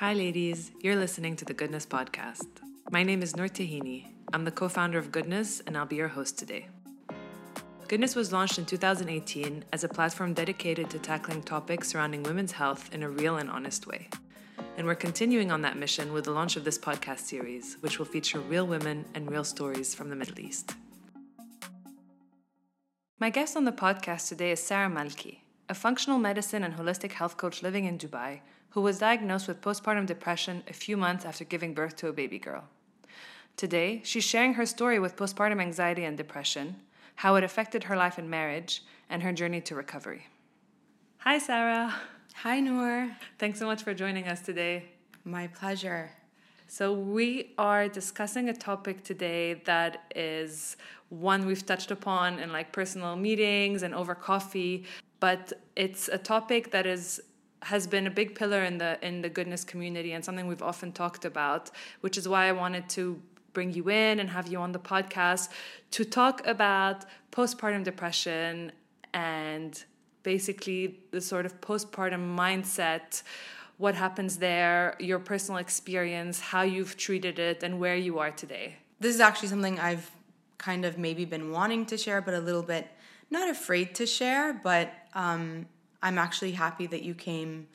Hi, ladies. You're listening to the Goodness Podcast. My name is Noor Tahini. I'm the co founder of Goodness, and I'll be your host today. Goodness was launched in 2018 as a platform dedicated to tackling topics surrounding women's health in a real and honest way. And we're continuing on that mission with the launch of this podcast series, which will feature real women and real stories from the Middle East. My guest on the podcast today is Sarah Malki, a functional medicine and holistic health coach living in Dubai who was diagnosed with postpartum depression a few months after giving birth to a baby girl. Today, she's sharing her story with postpartum anxiety and depression, how it affected her life and marriage, and her journey to recovery. Hi, Sarah. Hi, Noor. Thanks so much for joining us today. My pleasure. So, we are discussing a topic today that is one we've touched upon in like personal meetings and over coffee, but it's a topic that is has been a big pillar in the in the goodness community and something we've often talked about, which is why I wanted to bring you in and have you on the podcast to talk about postpartum depression and basically the sort of postpartum mindset what happens there your personal experience how you've treated it and where you are today. This is actually something i've kind of maybe been wanting to share but a little bit not afraid to share but um, I'm actually happy that you came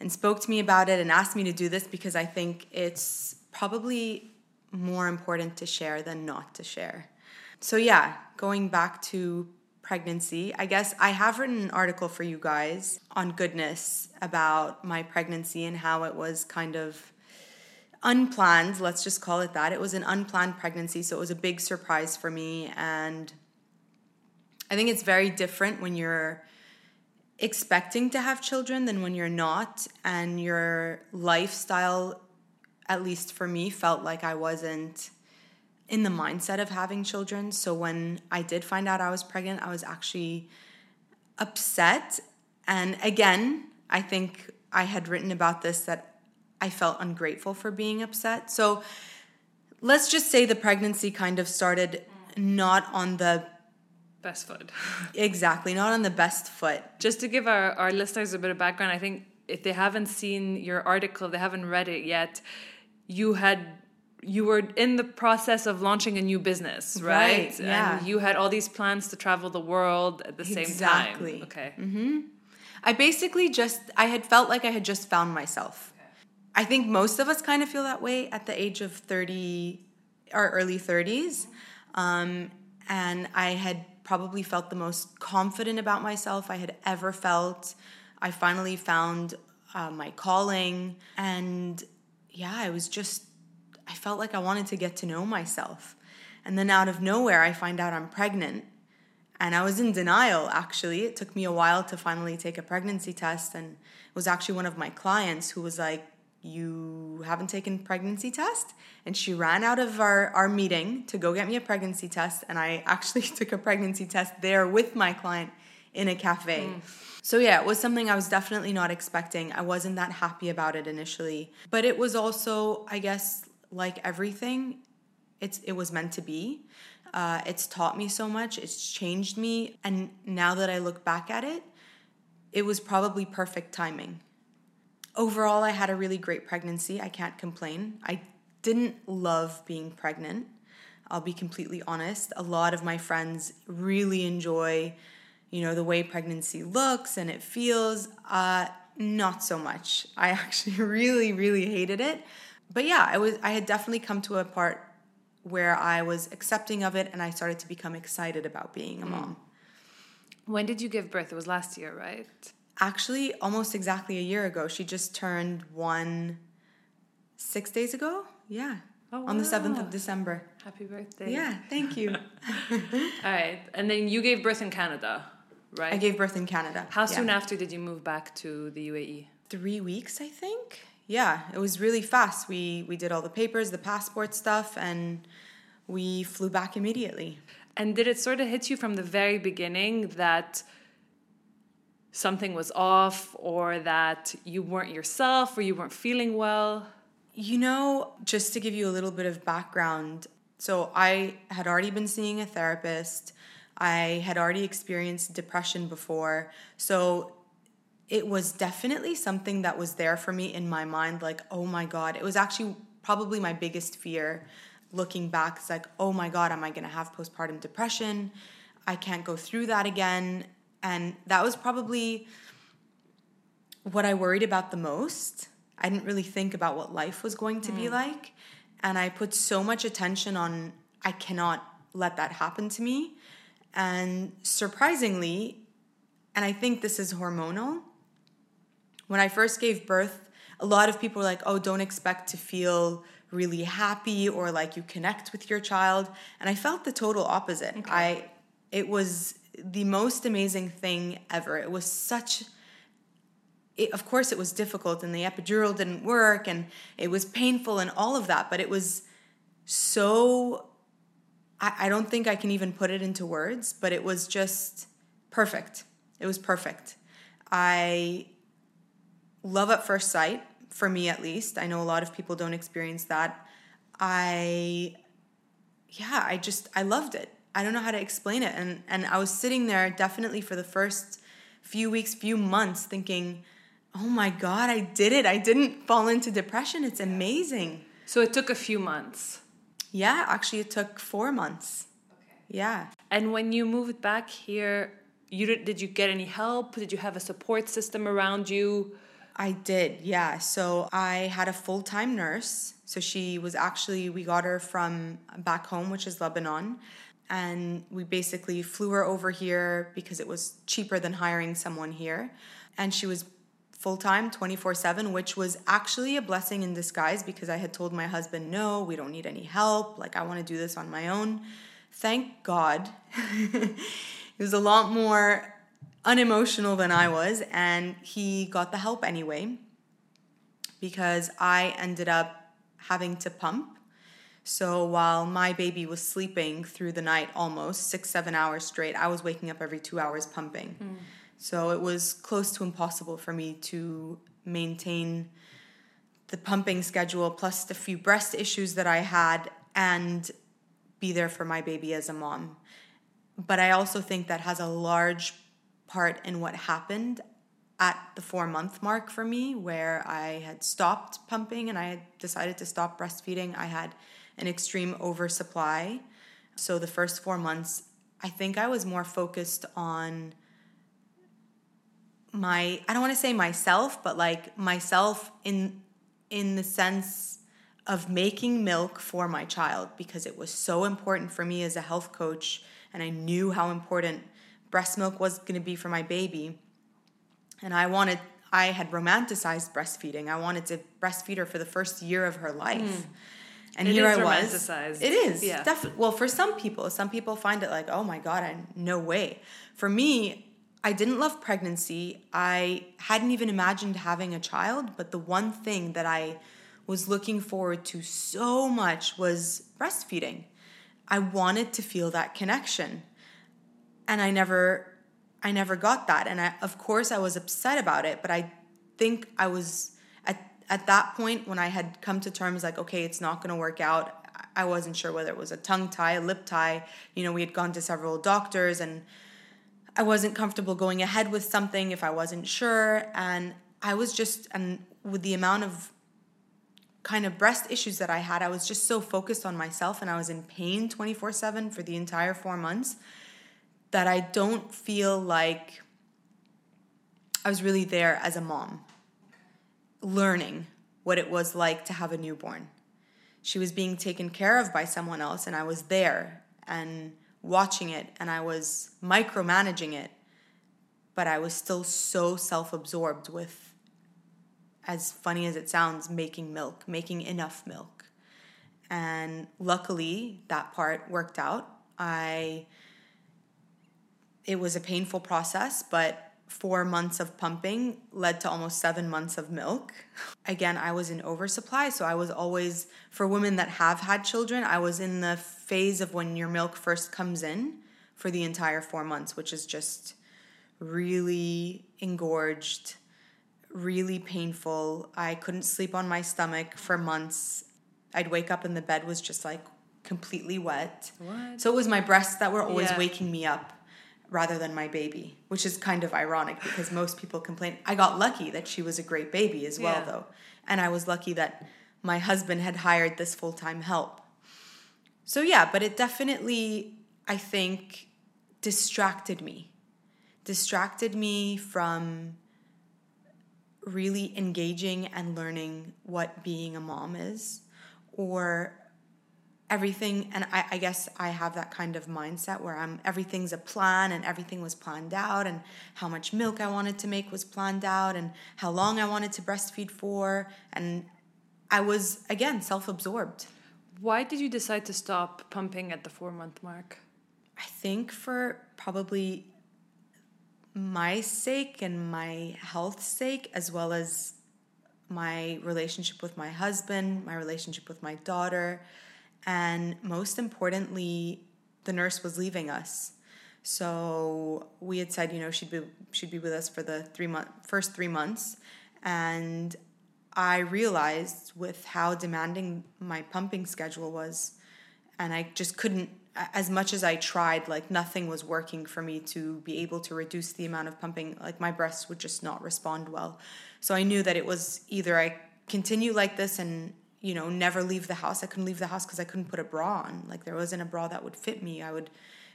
and spoke to me about it and asked me to do this because I think it's probably more important to share than not to share. So, yeah, going back to pregnancy, I guess I have written an article for you guys on goodness about my pregnancy and how it was kind of unplanned, let's just call it that. It was an unplanned pregnancy, so it was a big surprise for me. And I think it's very different when you're expecting to have children than when you're not and your lifestyle at least for me felt like I wasn't in the mindset of having children. So when I did find out I was pregnant I was actually upset. And again I think I had written about this that I felt ungrateful for being upset. So let's just say the pregnancy kind of started not on the best foot. exactly, not on the best foot. Just to give our, our listeners a bit of background, I think if they haven't seen your article, they haven't read it yet, you had you were in the process of launching a new business, right? right yeah. And you had all these plans to travel the world at the same time. exactly. Okay. Mm-hmm. I basically just I had felt like I had just found myself. Okay. I think most of us kind of feel that way at the age of 30 or early 30s. Um, and I had probably felt the most confident about myself I had ever felt. I finally found uh, my calling, and yeah, I was just, I felt like I wanted to get to know myself. And then out of nowhere, I find out I'm pregnant. And I was in denial, actually. It took me a while to finally take a pregnancy test. And it was actually one of my clients who was like, you haven't taken pregnancy test. And she ran out of our, our meeting to go get me a pregnancy test. And i actually took a pregnancy test there with my client in a cafe. Mm. so yeah it was something i was definitely not expecting. I wasn't that happy about it initially. But it was also i guess like everything it's it was meant to be. Uh, it's taught me so much. It's changed me. And now that i look back at it it was probably perfect timing overall, I had a really great pregnancy. I can't complain. I didn't love being pregnant. I'll be completely honest. A lot of my friends really enjoy, you know, the way pregnancy looks and it feels. Uh, not so much. I actually really, really hated it. But yeah, I was. I had definitely come to a part where I was accepting of it, and I started to become excited about being a mm. mom. When did you give birth? It was last year, right? Actually almost exactly a year ago. She just turned one six days ago. Yeah. Oh, wow. On the 7th of December. Happy birthday. Yeah, thank you. All right. And then you gave birth in Canada, right? I gave birth in Canada. How soon after did you move back to the UAE? Three weeks, I think. Yeah, it was really fast. We we did all the papers, the passport stuff, and we flew back immediately. And did it sort of hit you from the very beginning that something was off or that you weren't yourself or you weren't feeling well? You know, just to give you a little bit of background, so I had already been seeing a therapist. I had already experienced depression before. So it was definitely something that was there for me in my mind like oh my god it was actually probably my biggest fear looking back it's like oh my god am i going to have postpartum depression i can't go through that again and that was probably what i worried about the most i didn't really think about what life was going to mm. be like and i put so much attention on i cannot let that happen to me and surprisingly and i think this is hormonal when I first gave birth, a lot of people were like, oh, don't expect to feel really happy or like you connect with your child. And I felt the total opposite. Okay. I it was the most amazing thing ever. It was such it, of course it was difficult and the epidural didn't work and it was painful and all of that, but it was so I, I don't think I can even put it into words, but it was just perfect. It was perfect. I love at first sight, for me at least. I know a lot of people don't experience that. I, yeah, I just, I loved it. I don't know how to explain it. And, and I was sitting there definitely for the first few weeks, few months thinking, oh my God, I did it. I didn't fall into depression. It's amazing. So it took a few months. Yeah, actually, it took four months. Okay. Yeah. And when you moved back here, you did, did you get any help? Did you have a support system around you? I did, yeah. So I had a full time nurse. So she was actually, we got her from back home, which is Lebanon. And we basically flew her over here because it was cheaper than hiring someone here. And she was full time, 24 7, which was actually a blessing in disguise because I had told my husband, no, we don't need any help. Like, I want to do this on my own. Thank God. he was a lot more unemotional than I was, and he got the help anyway because I ended up having to pump. So while my baby was sleeping through the night almost six, seven hours straight, I was waking up every two hours pumping. Mm. So it was close to impossible for me to maintain the pumping schedule plus the few breast issues that I had and be there for my baby as a mom. But I also think that has a large part in what happened at the four month mark for me, where I had stopped pumping and I had decided to stop breastfeeding. I had an extreme oversupply. So the first four months, I think I was more focused on my I don't want to say myself, but like myself in in the sense of making milk for my child because it was so important for me as a health coach and I knew how important breast milk was going to be for my baby. And I wanted, I had romanticized breastfeeding. I wanted to breastfeed her for the first year of her life. Mm. And it here I was. It is. Yeah. Definitely. Well, for some people, some people find it like, oh my God, I, no way. For me, I didn't love pregnancy. I hadn't even imagined having a child, but the one thing that I was looking forward to so much was breastfeeding. I wanted to feel that connection and I never I never got that and I of course I was upset about it but I think I was at at that point when I had come to terms like okay it's not going to work out I wasn't sure whether it was a tongue tie a lip tie. You know we had gone to several doctors and I wasn't comfortable going ahead with something if I wasn't sure. And I was just and with the amount of kind of breast issues that I had I was just so focused on myself and I was in pain 24/7 for the entire 4 months that I don't feel like I was really there as a mom, learning what it was like to have a newborn. She was being taken care of by someone else, and I was there and watching it, and I was micromanaging it, but I was still so self absorbed with, as funny as it sounds, making milk, making enough milk. And luckily, that part worked out. I it was a painful process, but four months of pumping led to almost seven months of milk. Again, I was in oversupply, so I was always, for women that have had children, I was in the phase of when your milk first comes in for the entire four months, which is just really engorged, really painful. I couldn't sleep on my stomach for months. I'd wake up and the bed was just like completely wet. What? So it was my breasts that were always yeah. waking me up rather than my baby, which is kind of ironic because most people complain. I got lucky that she was a great baby as well, Yeah. though. And I was lucky that my husband had hired this full time help. So, yeah, but it definitely, I think, distracted me. Distracted me from really engaging and learning what being a mom is or everything and I, I guess i have that kind of mindset where i'm everything's a plan and everything was planned out and how much milk i wanted to make was planned out and how long i wanted to breastfeed for and i was again self-absorbed Why did you decide to stop pumping at the four month mark? i think for probably my sake and my health's sake as well as my relationship with my husband my relationship with my daughter and most importantly the nurse was leaving us. So we had said you know she'd be she'd be with us for the three month first three months. And i realized with how demanding my pumping schedule was and i just couldn't as much as i tried like nothing was working for me to be able to reduce the amount of pumping like my breasts would just not respond well. So i knew that it was either i continue like this and you know never leave the house i couldn't leave the house because i couldn't put a bra on like there wasn't a bra that would fit me i would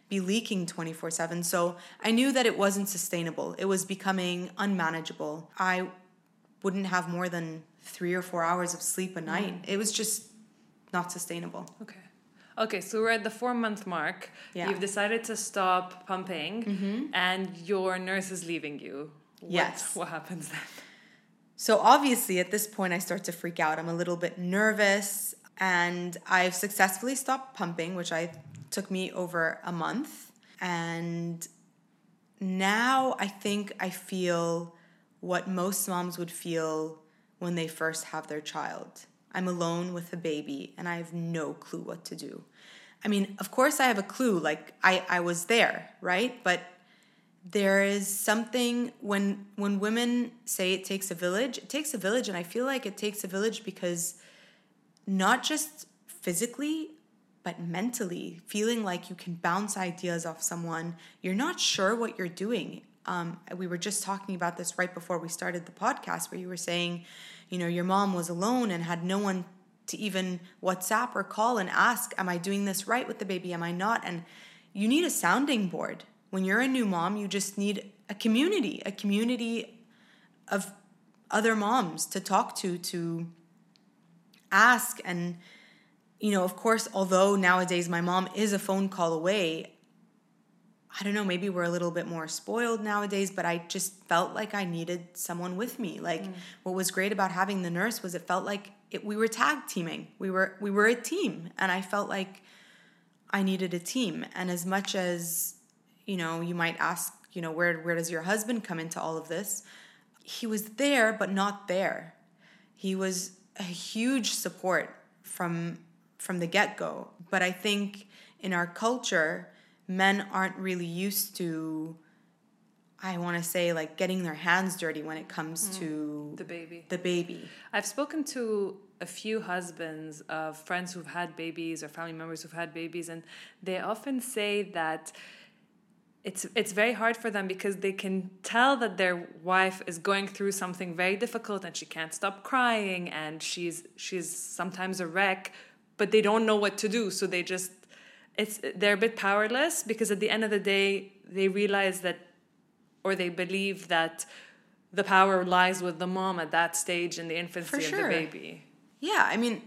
be leaking 24 7 so i knew that it wasn't sustainable it was becoming unmanageable i wouldn't have more than three or four hours of sleep a mm. night it was just not sustainable Okay. Okay, so we're at the four month mark. Yeah. You've decided to stop pumping, mm-hmm. and your nurse is leaving you. What, Yes. What happens then? So obviously, at this point, I start to freak out. I'm a little bit nervous, and I've successfully stopped pumping, which I took me over a month. And now I think I feel what most moms would feel when they first have their child. I'm alone with a baby, and I have no clue what to do. I mean, of course, I have a clue. Like I, I was there, right? But there is something when when women say it takes a village it takes a village. And i feel like it takes a village because not just physically but mentally feeling like you can bounce ideas off someone. You're not sure what you're doing. Um, we were just talking about this right before we started the podcast where you were saying you know your mom was alone and had no one to even whatsapp or call and ask am i doing this right with the baby? Am i not? And you need a sounding board when you're a new mom you just need a community a community of other moms to talk to to ask. And you know of course although nowadays my mom is a phone call away i don't know maybe we're a little bit more spoiled nowadays but i just felt like i needed someone with me. Like mm. what was great about having the nurse was it felt like it, we were tag teaming. We were we were a team. And i felt like i needed a team. And as much as you know you might ask you know where where does your husband come into all of this? He was there but not there. He was a huge support from from the get-go. But i think in our culture men aren't really used to i want to say like getting their hands dirty when it comes mm. to The baby. the baby. I've spoken to a few husbands of friends who've had babies or family members who've had babies, and they often say that it's it's very hard for them because they can tell that their wife is going through something very difficult and she can't stop crying and she's she's sometimes a wreck, but they don't know what to do, so they just it's they're a bit powerless because at the end of the day they realize that or they believe that the power lies with the mom at that stage in the infancy For of the baby. Yeah, I mean,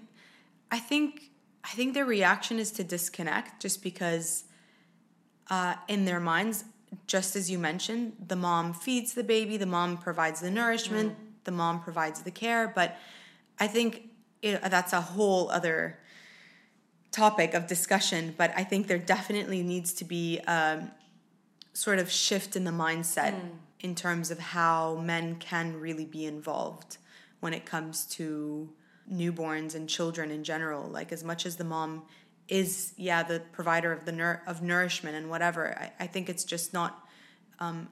I think I think their reaction is to disconnect just because uh, in their minds, just as you mentioned, the mom feeds the baby, the mom provides the nourishment, the mom provides the care. But I think it, that's a whole other topic of discussion. But I think there definitely needs to be um, sort of shift in the mindset in terms of how men can really be involved when it comes to newborns and children in general like as much as the mom is yeah the provider of the nur- of nourishment and whatever. I, I think it's just not um,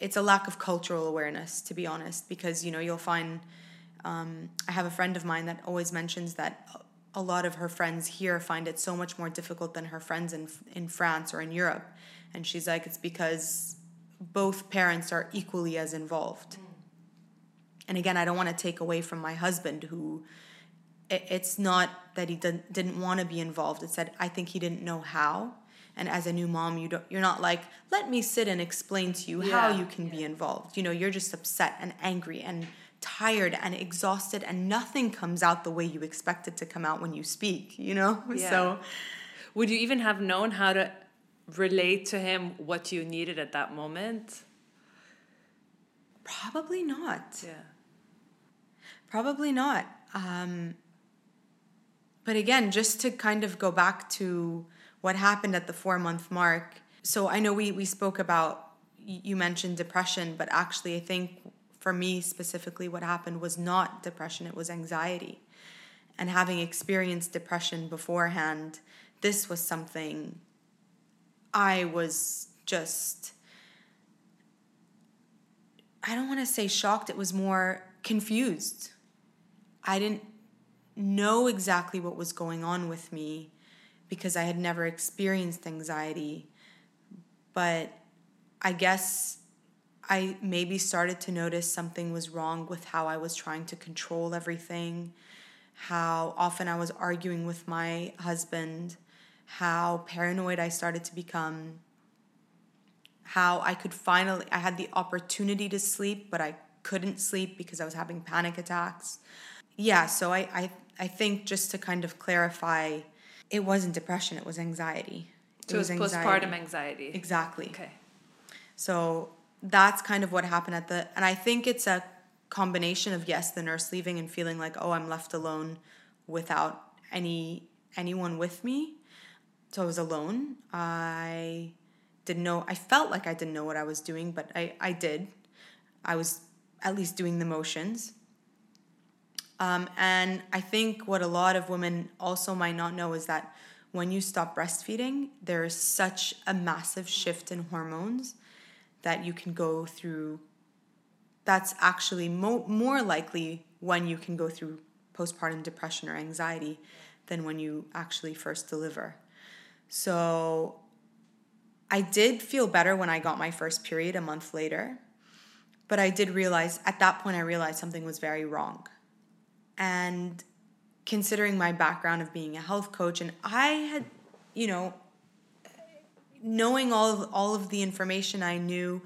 it's a lack of cultural awareness to be honest because you know you'll find um, i have a friend of mine that always mentions that a lot of her friends here find it so much more difficult than her friends in in france or in europe. And she's like, it's because both parents are equally as involved. And again, I don't want to take away from my husband who it's not that he didn't, didn't want to be involved. It's that I think he didn't know how. And as a new mom, you don't, you're not like, let me sit and explain to you yeah. how you can yeah. be involved. You know, you're just upset and angry and tired and exhausted and nothing comes out the way you expect it to come out when you speak, you know? Yeah. So would you even have known how to relate to him what you needed at that moment? Probably not. Yeah. Probably not. Um, but again, just to kind of go back to what happened at the four month mark. So I know we, we spoke about, you mentioned depression, but actually, I think for me specifically, what happened was not depression, it was anxiety. And having experienced depression beforehand, this was something I was just, I don't want to say shocked, it was more confused. I didn't know exactly what was going on with me because I had never experienced anxiety. But I guess I maybe started to notice something was wrong with how I was trying to control everything, how often I was arguing with my husband, how paranoid I started to become, how I could finally, I had the opportunity to sleep, but I couldn't sleep because I was having panic attacks. Yeah, so I, I, I think just to kind of clarify, it wasn't depression, it was anxiety. So it was, was anxiety. postpartum anxiety. Exactly. Okay. So that's kind of what happened at the, and I think it's a combination of yes, the nurse leaving and feeling like, oh, I'm left alone without any anyone with me so I was alone. I didn't know, I felt like I didn't know what I was doing, but I, I did. I was at least doing the motions. Um, and I think what a lot of women also might not know is that when you stop breastfeeding, there is such a massive shift in hormones that you can go through. That's actually mo- more likely when you can go through postpartum depression or anxiety than when you actually first deliver. So I did feel better when I got my first period a month later. But I did realize, at that point, I realized something was very wrong. And considering my background of being a health coach, and I had, you know, knowing all of, all of the information I knew,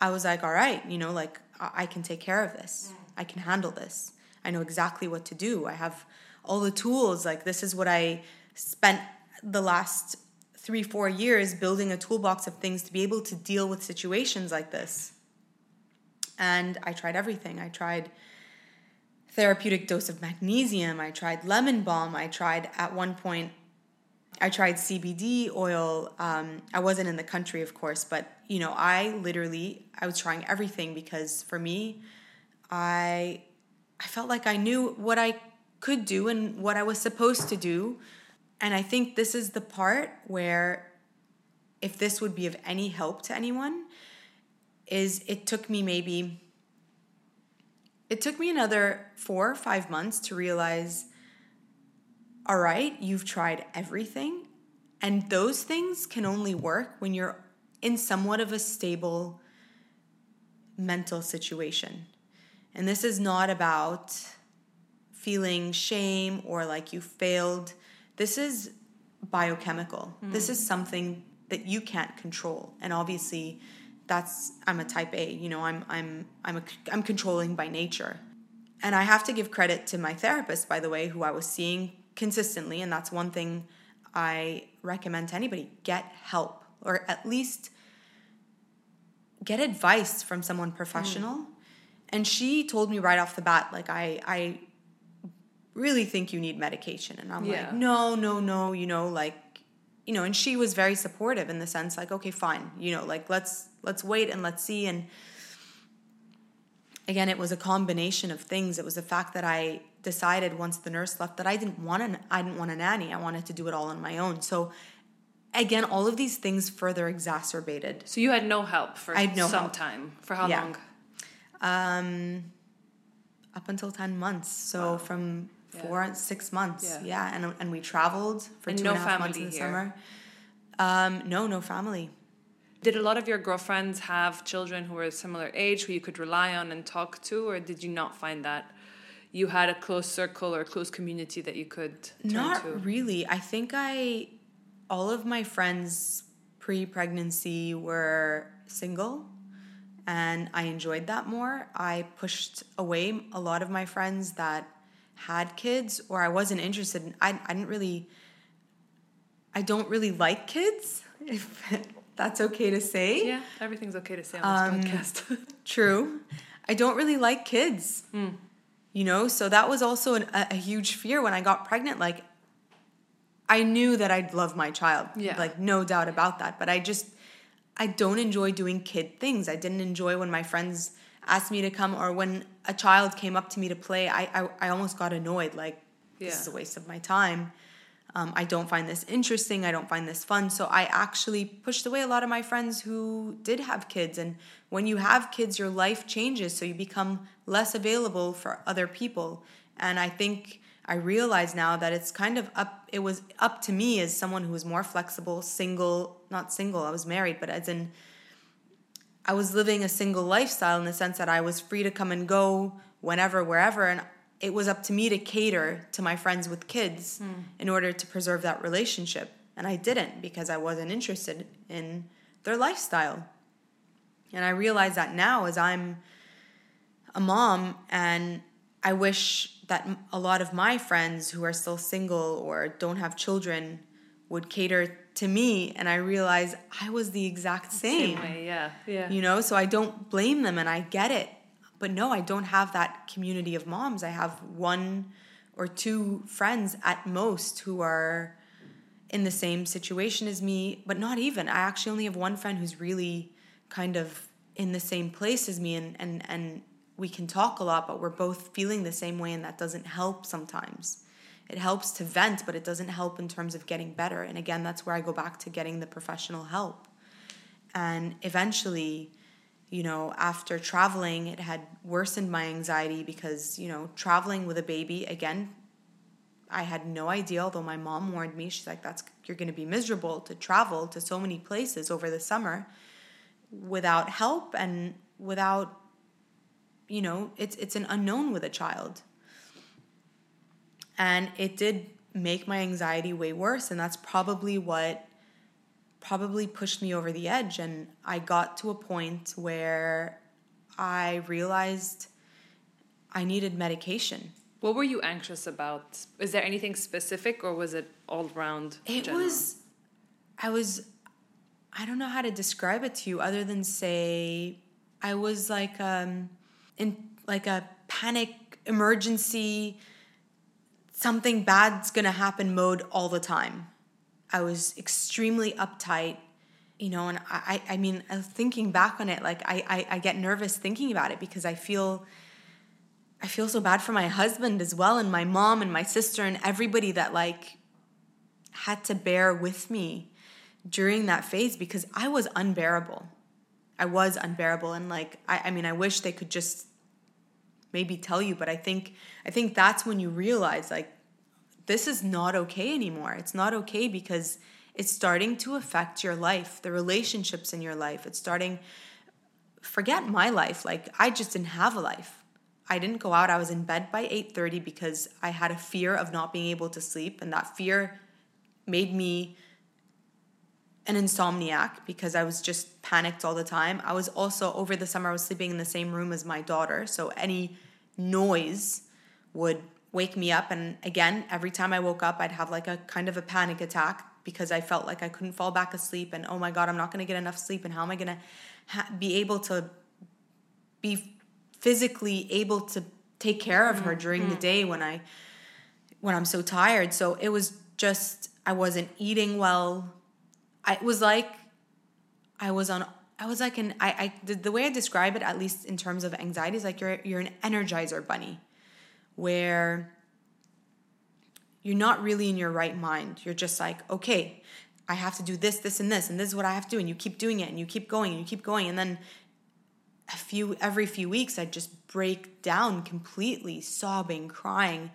I was like, all right, you know, like I can take care of this. I can handle this. I know exactly what to do. I have all the tools. Like, this is what I spent the last three, four years building a toolbox of things to be able to deal with situations like this. And I tried everything. I tried therapeutic dose of magnesium. I tried lemon balm. I tried at one point, I tried CBD oil. Um, I wasn't in the country, of course, but you know, I literally I was trying everything because for me, I I felt like I knew what I could do and what I was supposed to do and I think this is the part where, if this would be of any help to anyone, is it took me maybe, it took me another four or five months to realize all right, you've tried everything. And those things can only work when you're in somewhat of a stable mental situation. And this is not about feeling shame or like you failed this is biochemical. Mm. This is something that you can't control. And obviously that's I'm a type A, you know, I'm I'm I'm a, I'm controlling by nature. And I have to give credit to my therapist by the way who I was seeing consistently and that's one thing I recommend to anybody. Get help or at least get advice from someone professional. Mm. And she told me right off the bat like I I really think you need medication. And I'm yeah. like, no, no, no, you know, like, you know, and she was very supportive in the sense like, okay, fine, you know, like let's let's wait and let's see. And again, it was a combination of things. It was the fact that I decided once the nurse left that I didn't want an I didn't want a nanny. I wanted to do it all on my own. So again, all of these things further exacerbated. So you had no help for I had no some help. time. For how yeah. long? Um, up until ten months. So wow. from four yeah. six months. Yeah. yeah, and and we traveled for and two no and a half months in the here. summer. Um, no, no family. Did a lot of your girlfriends have children who were a similar age who you could rely on and talk to, or did you not find that you had a close circle or a close community that you could turn Not to? really. I think I, all of my friends pre pregnancy were single and I enjoyed that more. I pushed away a lot of my friends that had kids or I wasn't interested in. I, I didn't really, I don't really like kids, if that's okay to say. Yeah, everything's okay to say on this podcast. True. I don't really like kids. Hmm. You know, so that was also an, a, a huge fear when I got pregnant. Like, I knew that I'd love my child. Yeah. Like, no doubt about that. But I just, I don't enjoy doing kid things. I didn't enjoy when my friends asked me to come or when a child came up to me to play. I, I, I almost got annoyed. Like, this is a waste of my time. Um, I don't find this interesting. I don't find this fun. So I actually pushed away a lot of my friends who did have kids. And when you have kids, your life changes. So you become less available for other people. And I think I realize now that it's kind of up, it was up to me as someone who was more flexible, single, not single, I was married, but as in, I was living a single lifestyle in the sense that I was free to come and go whenever, wherever. And it was up to me to cater to my friends with kids hmm. in order to preserve that relationship. And I didn't because I wasn't interested in their lifestyle. And I realize that now as I'm a mom and I wish that a lot of my friends who are still single or don't have children would cater to me and I realize I was the exact same. Same way, yeah, yeah. You know, so I don't blame them and I get it. But no, I don't have that community of moms. I have one or two friends at most who are in the same situation as me, but not even. I actually only have one friend who's really kind of in the same place as me and and and we can talk a lot, but we're both feeling the same way and that doesn't help sometimes. It helps to vent, but it doesn't help in terms of getting better. And again, that's where I go back to getting the professional help. And eventually, you know, after traveling, it had worsened my anxiety because, you know, traveling with a baby, again, I had no idea, although my mom warned me. She's like, that's, you're going to be miserable to travel to so many places over the summer without help and without, you know, it's, it's an unknown with a child. And it did make my anxiety way worse. And that's probably what probably pushed me over the edge and I got to a point where I realized I needed medication. What were you anxious about? Is there anything specific, or was it all round? It general? was I was I don't know how to describe it to you other than say I was like um in like a panic emergency something bad's going to happen mode all the time. I was extremely uptight, you know, and I, I mean, uh, thinking back on it, like I, I, I get nervous thinking about it because I feel, I feel so bad for my husband as well, and my mom and my sister and everybody that like had to bear with me during that phase because I was unbearable. I was unbearable, and like I, I mean, I wish they could just maybe tell you, but I think I think that's when you realize like this is not okay anymore. It's not okay because it's starting to affect your life, the relationships in your life. It's starting forget my life. Like I just didn't have a life. I didn't go out. I was in bed by 8:30 because I had a fear of not being able to sleep and that fear made me an insomniac because I was just panicked all the time. I was also over the summer I was sleeping in the same room as my daughter, so any noise would wake me up and again, every time I woke up I'd have like a kind of a panic attack because I felt like I couldn't fall back asleep and oh my god, I'm not going to get enough sleep and how am I going to ha- be able to be physically able to take care of her mm-hmm. during the mm. day when I when I'm so tired. So it was just I wasn't eating well. I it was like I was on I was like an I, I the, the way I describe it, at least in terms of anxiety, is like you're you're an energizer bunny where you're not really in your right mind. You're just like, okay, I have to do this, this, and this, and this is what I have to do, and you keep doing it, and you keep going, and you keep going, and then a few every few weeks I'd just break down completely, sobbing, crying,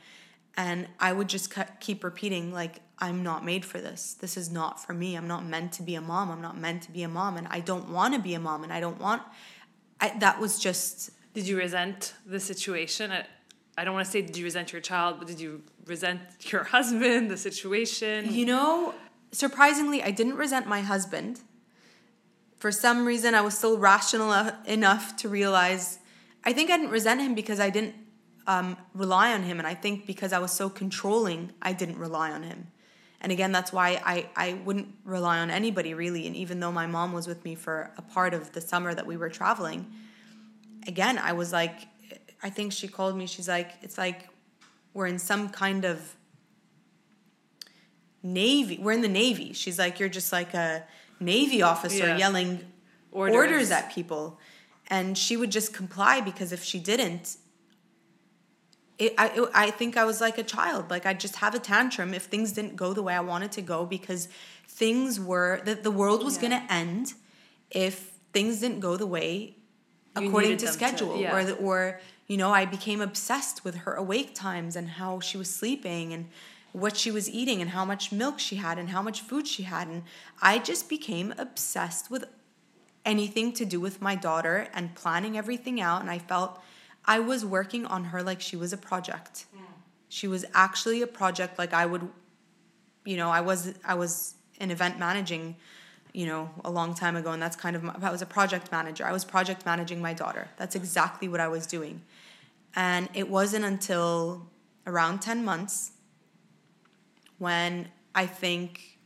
and I would just keep repeating like I'm not made for this. This is not for me. I'm not meant to be a mom. I'm not meant to be a mom and I don't want to be a mom and I don't want I, that was just Did you resent the situation? I, I don't want to say did you resent your child, but did you resent your husband, the situation? You know, surprisingly, I didn't resent my husband. For some reason, I was still rational enough to realize I think I didn't resent him because I didn't um, rely on him. And I think because I was so controlling, I didn't rely on him. And again, that's why I, I wouldn't rely on anybody really. And even though my mom was with me for a part of the summer that we were traveling, again, I was like, I think she called me, she's like, it's like we're in some kind of Navy. We're in the Navy. She's like, you're just like a Navy officer yeah. yelling orders. orders at people. And she would just comply because if she didn't, it, I, it, I think I was like a child. Like I'd just have a tantrum if things didn't go the way I wanted to go because things were that the world was yeah. going to end if things didn't go the way you according to schedule to, yeah. or the, or you know I became obsessed with her awake times and how she was sleeping and what she was eating and how much milk she had and how much food she had and I just became obsessed with anything to do with my daughter and planning everything out and I felt I was working on her like she was a project. Mm. She was actually a project like I would you know, I was I was in event managing, you know, a long time ago and that's kind of my, I was a project manager. I was project managing my daughter. That's exactly what I was doing. And it wasn't until around 10 months when I think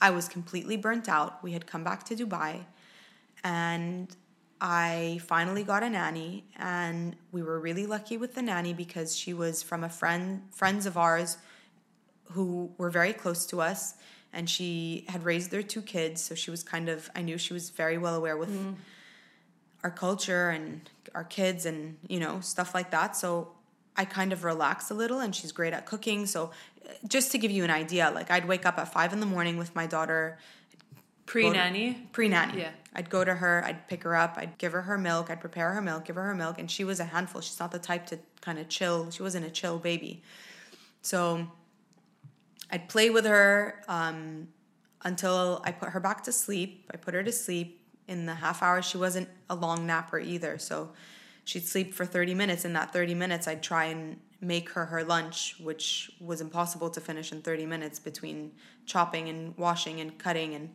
I was completely burnt out. We had come back to Dubai and I finally got a nanny, and we were really lucky with the nanny because she was from a friend friends of ours who were very close to us, and she had raised their two kids, so she was kind of I knew she was very well aware with mm. Our culture and our kids and you know stuff like that. So I kind of relaxed a little, and she's great at cooking. So just to give you an idea, like I'd wake up at five in the morning with my daughter Pre nanny? Pre nanny. Yeah. I'd go to her, I'd pick her up, I'd give her her milk, I'd prepare her milk, give her her milk, and she was a handful. She's not the type to kind of chill. She wasn't a chill baby. So I'd play with her um, until I put her back to sleep. I put her to sleep. In the half hour, she wasn't a long napper either. So she'd sleep for 30 minutes. In that 30 minutes, I'd try and make her her lunch, which was impossible to finish in 30 minutes between chopping and washing and cutting and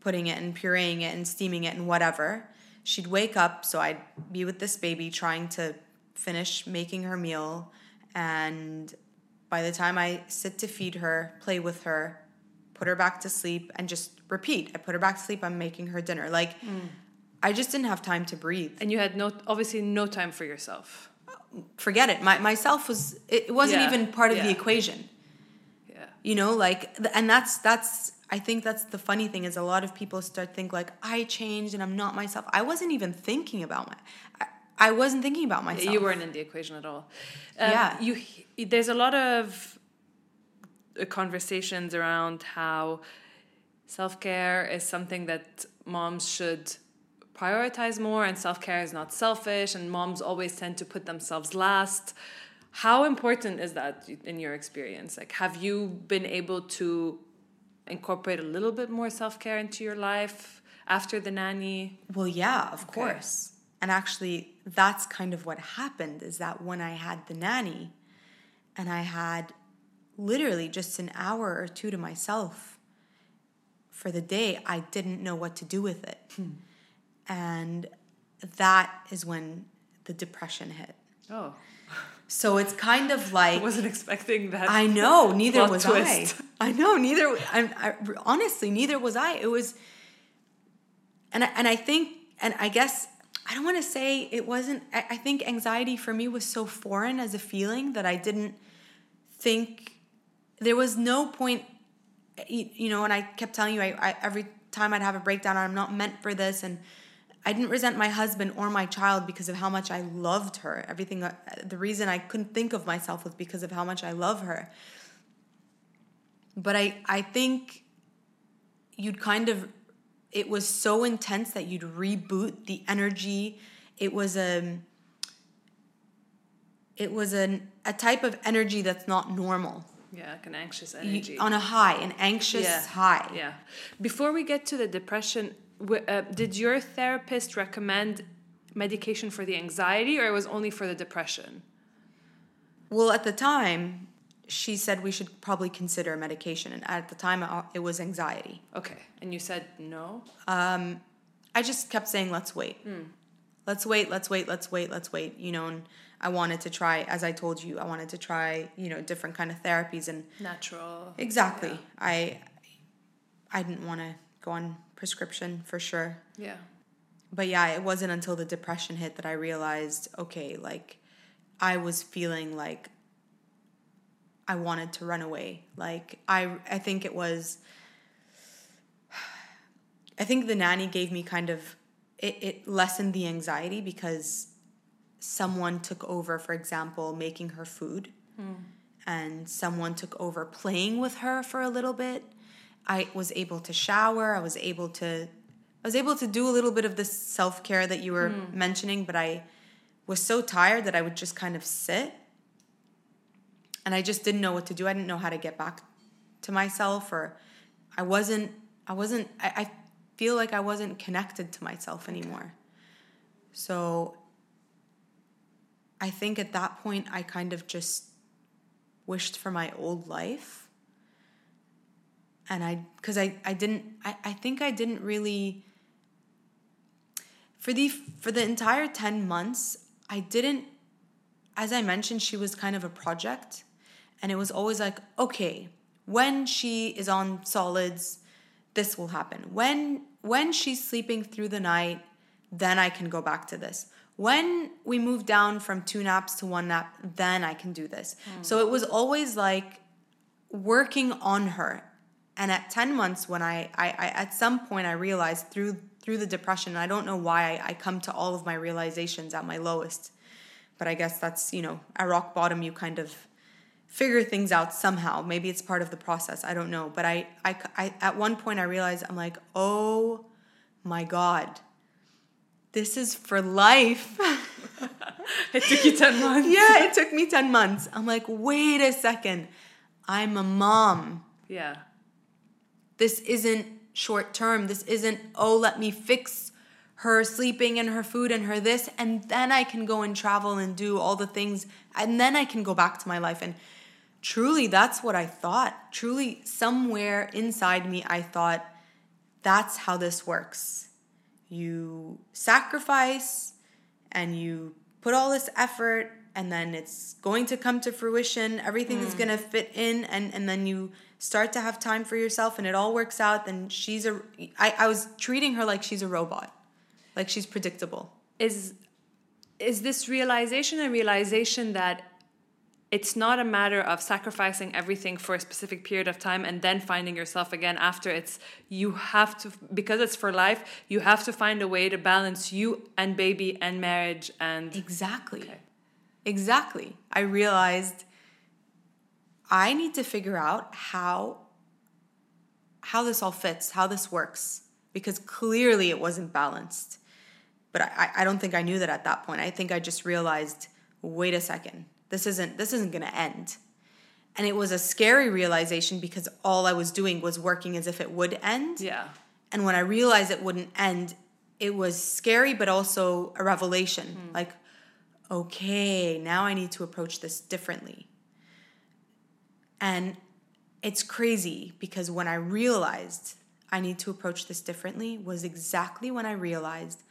putting it and pureeing it and steaming it and whatever. She'd wake up, so I'd be with this baby trying to finish making her meal. And by the time I sit to feed her, play with her, put her back to sleep, and just repeat. I put her back to sleep, I'm making her dinner. Like, mm. I just didn't have time to breathe. And you had no, obviously, no time for yourself. Forget it. My, myself was, it wasn't yeah. even part of yeah. the equation. Yeah. You know, like, and that's, that's, I think that's the funny thing is a lot of people start think like I changed and I'm not myself. I wasn't even thinking about my. I, I wasn't thinking about myself. You weren't in the equation at all. Um, yeah. You there's a lot of uh, conversations around how self care is something that moms should prioritize more, and self care is not selfish, and moms always tend to put themselves last. How important is that in your experience? Like, have you been able to incorporate a little bit more self care into your life after the nanny? Well, yeah, of okay. course. And actually, that's kind of what happened is that when I had the nanny and I had literally just an hour or two to myself for the day, I didn't know what to do with it. Hmm. And that is when the depression hit. Oh. So it's kind of like I wasn't expecting that. I know, neither was twist. I. I know, neither. I, I, honestly, neither was I. It was, and I, and I think, and I guess I don't want to say it wasn't. I, I think anxiety for me was so foreign as a feeling that I didn't think there was no point. You know, and I kept telling you, I, I every time I'd have a breakdown, I'm not meant for this, and I didn't resent my husband or my child because of how much I loved her. Everything, uh, the reason I couldn't think of myself was because of how much I love her. But I, I think you'd kind of, it was so intense that you'd reboot the energy. It was a, um, it was an, a type of energy that's not normal. Yeah, like an anxious You- energy. on a high, an anxious yeah. high. Yeah. Before we get to the depression, w- uh, did your therapist recommend medication for the anxiety or it was only for the depression? Well, at the time, she said we should probably consider medication, and at the time, uh, it was anxiety. Okay. And you said no? um, I just kept saying, let's wait. Let's wait, let's wait, let's wait, let's wait. You know, and I wanted to try, as I told you, I wanted to try, you know, different kind of therapies and Natural. exactly. I I didn't want to go on prescription for sure. Yeah. But yeah, it wasn't until the depression hit that I realized, okay, like I was feeling like I wanted to run away. Like I I think it was I think the nanny gave me kind of it, it lessened the anxiety because someone took over, for example, making her food and someone took over playing with her for a little bit. I was able to shower, I was able to I was able to do a little bit of this self-care that you were hmm. mentioning, but I was so tired that I would just kind of sit and I just didn't know what to do. I didn't know how to get back to myself or I wasn't I wasn't I, I feel like I wasn't connected to myself anymore. So I think at that point I kind of just wished for my old life. And I because I, I didn't I, I think I didn't really for the for the entire 10 months I didn't as I mentioned she was kind of a project. And it was always like okay when she is on solids this will happen. When when she's sleeping through the night then I can go back to this when we move down from two naps to one nap then I can do this. Hmm. So it was always like working on her. And at 10 months when I, I, I at some point i realized through through the depression i don't know why I, I come to all of my realizations at my lowest but i guess that's you know at rock bottom you kind of figure things out somehow. Maybe it's part of the process. I don't know. But I, I, I at one point i realized i'm like oh my god this is for life It took you 10 months. yeah it took me 10 months i'm like wait a second i'm a mom Yeah. this isn't short term. This isn't, oh, let me fix her sleeping and her food and her this, and then I can go and travel and do all the things, and then I can go back to my life. And truly, that's what I thought. Truly, somewhere inside me, I thought, that's how this works. You sacrifice and you put all this effort and then it's going to come to fruition. Everything is mm. going to fit in and, and then you start to have time for yourself and it all works out then she's a I, I was treating her like she's a robot. Like she's predictable. Is is this realization a realization that it's not a matter of sacrificing everything for a specific period of time and then finding yourself again after it's you have to because it's for life you have to find a way to balance you and baby and marriage and exactly. Okay. exactly. I realized i need to figure out how how this all fits how this works because clearly it wasn't balanced. But I, I don't think i knew that at that point. I think i just realized wait a second this isn't this isn't going to end and it was a scary realization because all i was doing was working as if it would end yeah and when I realized it wouldn't end, it was scary, but also a revelation. Hmm. Like, okay, now I need to approach this differently. And it's crazy because when I realized I need to approach this differently was exactly when I realized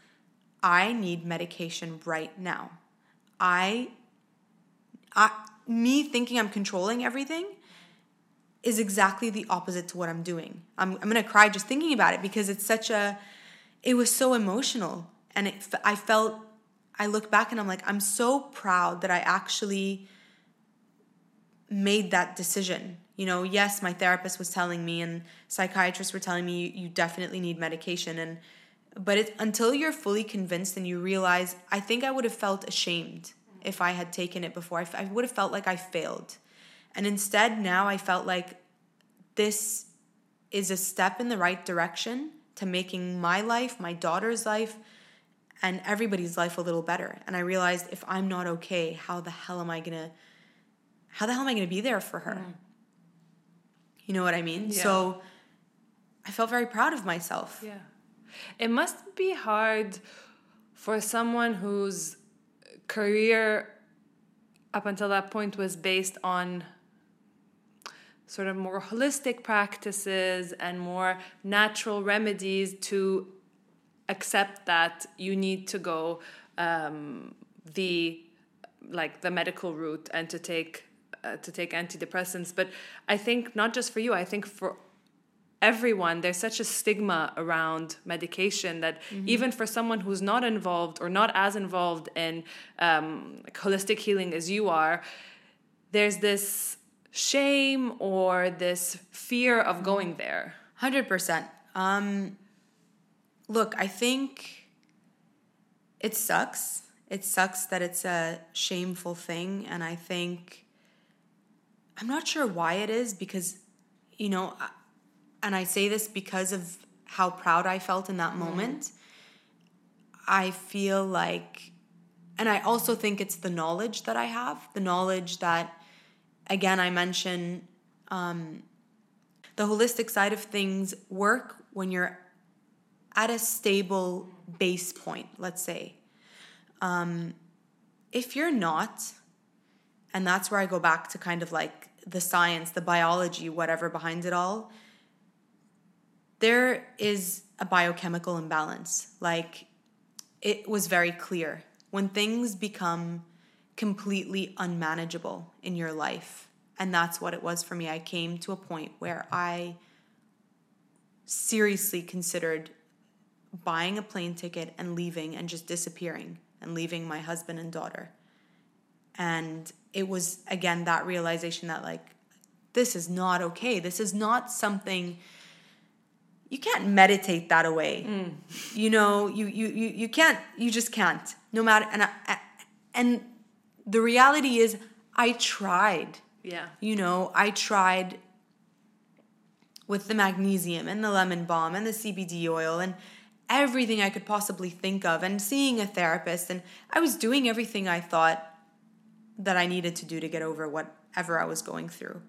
I need medication right now. I, I me thinking I'm controlling everything is exactly the opposite to what I'm doing. I'm, I'm gonna cry just thinking about it because it's such a, it was so emotional. And it, I felt, I look back and I'm like, I'm so proud that I actually made that decision. You know, yes, my therapist was telling me and psychiatrists were telling me you, you definitely need medication. And, but until you're fully convinced and you realize, I think I would have felt ashamed if I had taken it before. I, f- I would have felt like I failed. And instead, now I felt like this is a step in the right direction to making my life, my daughter's life, and everybody's life a little better. And I realized if I'm not okay, how the hell am I gonna how the hell am I gonna be there for her? Mm. You know what I mean? Yeah. So I felt very proud of myself. Yeah. It must be hard for someone whose career up until that point was based on sort of more holistic practices and more natural remedies to accept that you need to go um, the like the medical route and to take uh, to take antidepressants. But i think not just for you i think for everyone there's such a stigma around medication that even for someone who's not involved or not as involved in um, like holistic healing as you are there's this shame or this fear of going there Hundred percent. Um, look, I think it sucks. It sucks that it's a shameful thing, and I think I'm not sure why it is because, you know, I- and I say this because of how proud I felt in that moment. I feel like, and I also think it's the knowledge that I have, the knowledge that, again, I mention the holistic side of things work when you're at a stable base point, let's say. Um, if you're not, and that's where I go back to kind of like the science, the biology, whatever behind it all, there is a biochemical imbalance. Like it was very clear. When things become completely unmanageable in your life, and that's what it was for me, I came to a point where I seriously considered buying a plane ticket and leaving and just disappearing and leaving my husband and daughter. And it was, again, that realization that, like, this is not okay. This is not something you can't meditate that away. You know, you, you you you can't. You just can't. No matter and I, I- and the reality is, I tried. yeah You know, I tried with the magnesium and the lemon balm and the CBD oil and everything I could possibly think of and seeing a therapist and I was doing everything I thought that I needed to do to get over whatever I was going through.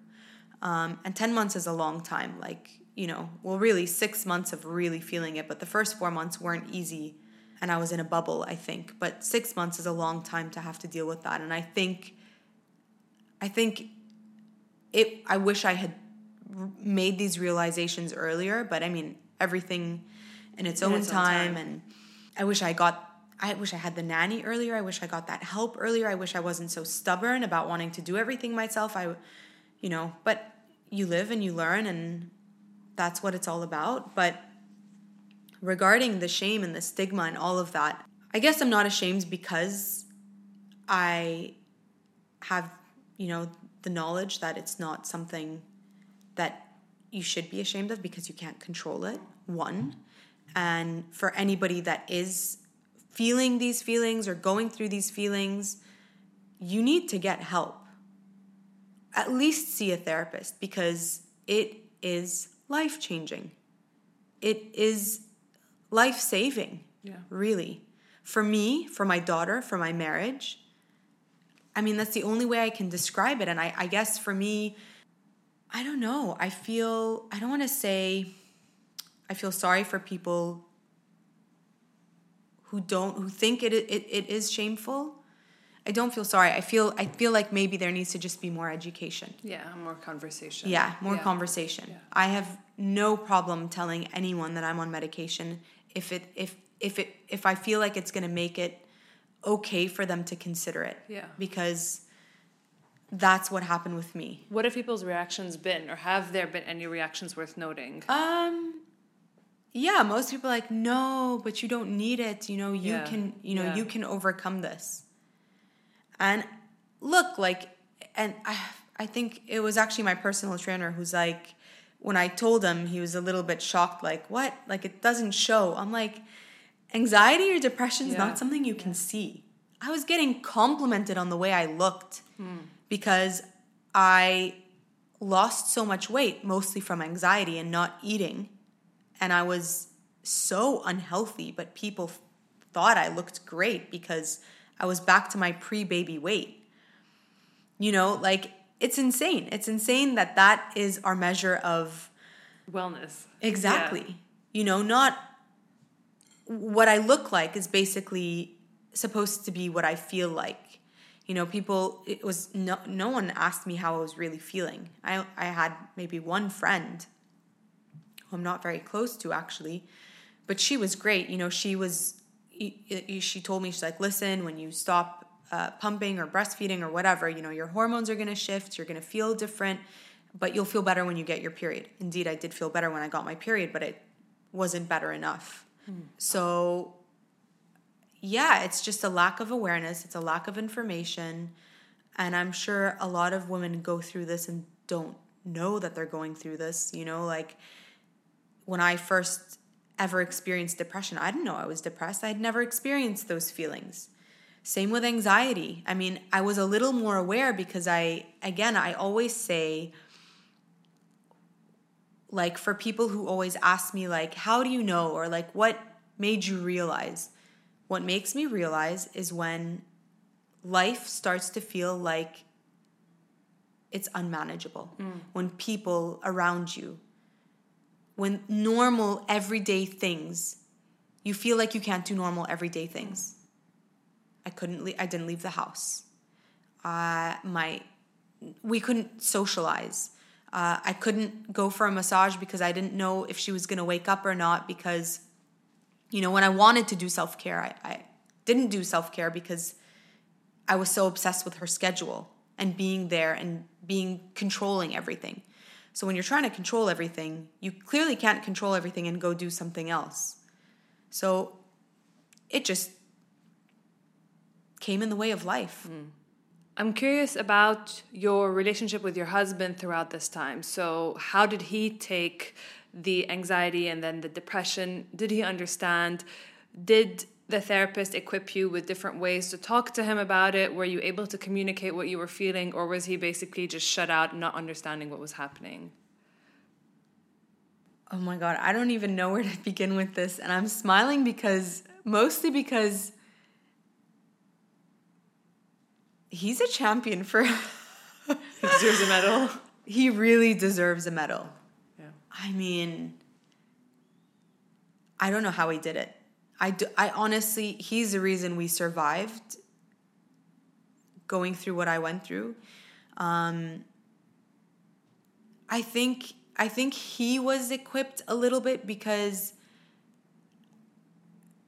Um, and 10 months is a long time. Like, you know, well, really six months of really feeling it, but the first four months weren't easy. And I was in a bubble, I think. But six months is a long time to have to deal with that. And I think, I think it, I wish I had made these realizations earlier, but I mean, everything in its In own its own time. time. And I wish I got, I wish I had the nanny earlier. I wish I got that help earlier. I wish I wasn't so stubborn about wanting to do everything myself. I, you know, but you live and you learn, and that's what it's all about. But regarding the shame and the stigma and all of that, I guess I'm not ashamed because I have, you know, the knowledge that it's not something that you should be ashamed of because you can't control it. One. And for anybody that is feeling these feelings or going through these feelings, you need to get help. At least see a therapist because it is life changing. It is life saving. Yeah. Really. For me, for my daughter, for my marriage. I mean, that's the only way I can describe it. And I, I guess for me, I don't know. I feel, I don't want to say, I feel sorry for people who don't, who think it, it, it is shameful. I don't feel sorry. I feel, I feel like maybe there needs to just be more education. yeah more conversation Yeah, more Yeah. conversation. Yeah. I have no problem telling anyone that I'm on medication if it if if it if I feel like it's going to make it okay for them to consider it. Yeah. Because that's what happened with me. what have people's reactions been or have there been any reactions worth noting Um yeah, most people are like no, but you don't need it. You know, you Yeah. can, you know, you can overcome this. And look, like and I I think it was actually my personal trainer who's like when I told him, he was a little bit shocked like, "What? Like it doesn't show." I'm like, "Anxiety or depression is Yeah. not something you can see." I was getting complimented on the way I looked hmm. because I lost so much weight, mostly from anxiety and not eating. And I was so unhealthy, but people thought I looked great because I was back to my pre baby weight. You know, like it's insane. It's insane that that is our measure of wellness. Exactly. Yeah. You know, not what I look like is basically supposed to be what I feel like. You know, people it was no no one asked me how I was really feeling. I I had maybe one friend who I'm not very close to actually, but she was great. You know, she was she told me she's like, "Listen, when you stop uh, pumping or breastfeeding or whatever, you know, your hormones are going to shift, you're going to feel different, but you'll feel better when you get your period." Indeed, I did feel better when I got my period, but it wasn't better enough. Hmm. So yeah, it's just a lack of awareness, it's a lack of information. And I'm sure a lot of women go through this and don't know that they're going through this. You know, like when I first ever experienced depression, I didn't know I was depressed. I had never experienced those feelings. Same with anxiety. I mean, I was a little more aware because I, again, I always say, like, for people who always ask me, like, how do you know? Or, like, what made you realize? What makes me realize is when life starts to feel like it's unmanageable. Mm. When people around you, when normal everyday things, you feel like you can't do normal everyday things. I couldn't. Le- I didn't leave the house. Uh, my we couldn't socialize. Uh, I couldn't go for a massage because I didn't know if she was going to wake up or not because you know, when I wanted to do self care, I, I didn't do self care because I was so obsessed with her schedule and being there and being controlling everything. So when you're trying to control everything, you clearly can't control everything and go do something else. So it just came in the way of life. Mm. I'm curious about your relationship with your husband throughout this time. So, how did he take the anxiety and then the depression? Did he understand? Did the therapist equip you with different ways to talk to him about it? Were you able to communicate what you were feeling, or was he basically just shut out, not understanding what was happening? Oh my God, I don't even know where to begin with this. And I'm smiling because, mostly because he's a champion for. he deserves a medal. He really deserves a medal. Yeah. I mean, I don't know how he did it. I, do, I honestly, he's the reason we survived going through what I went through. Um, I think I think he was equipped a little bit because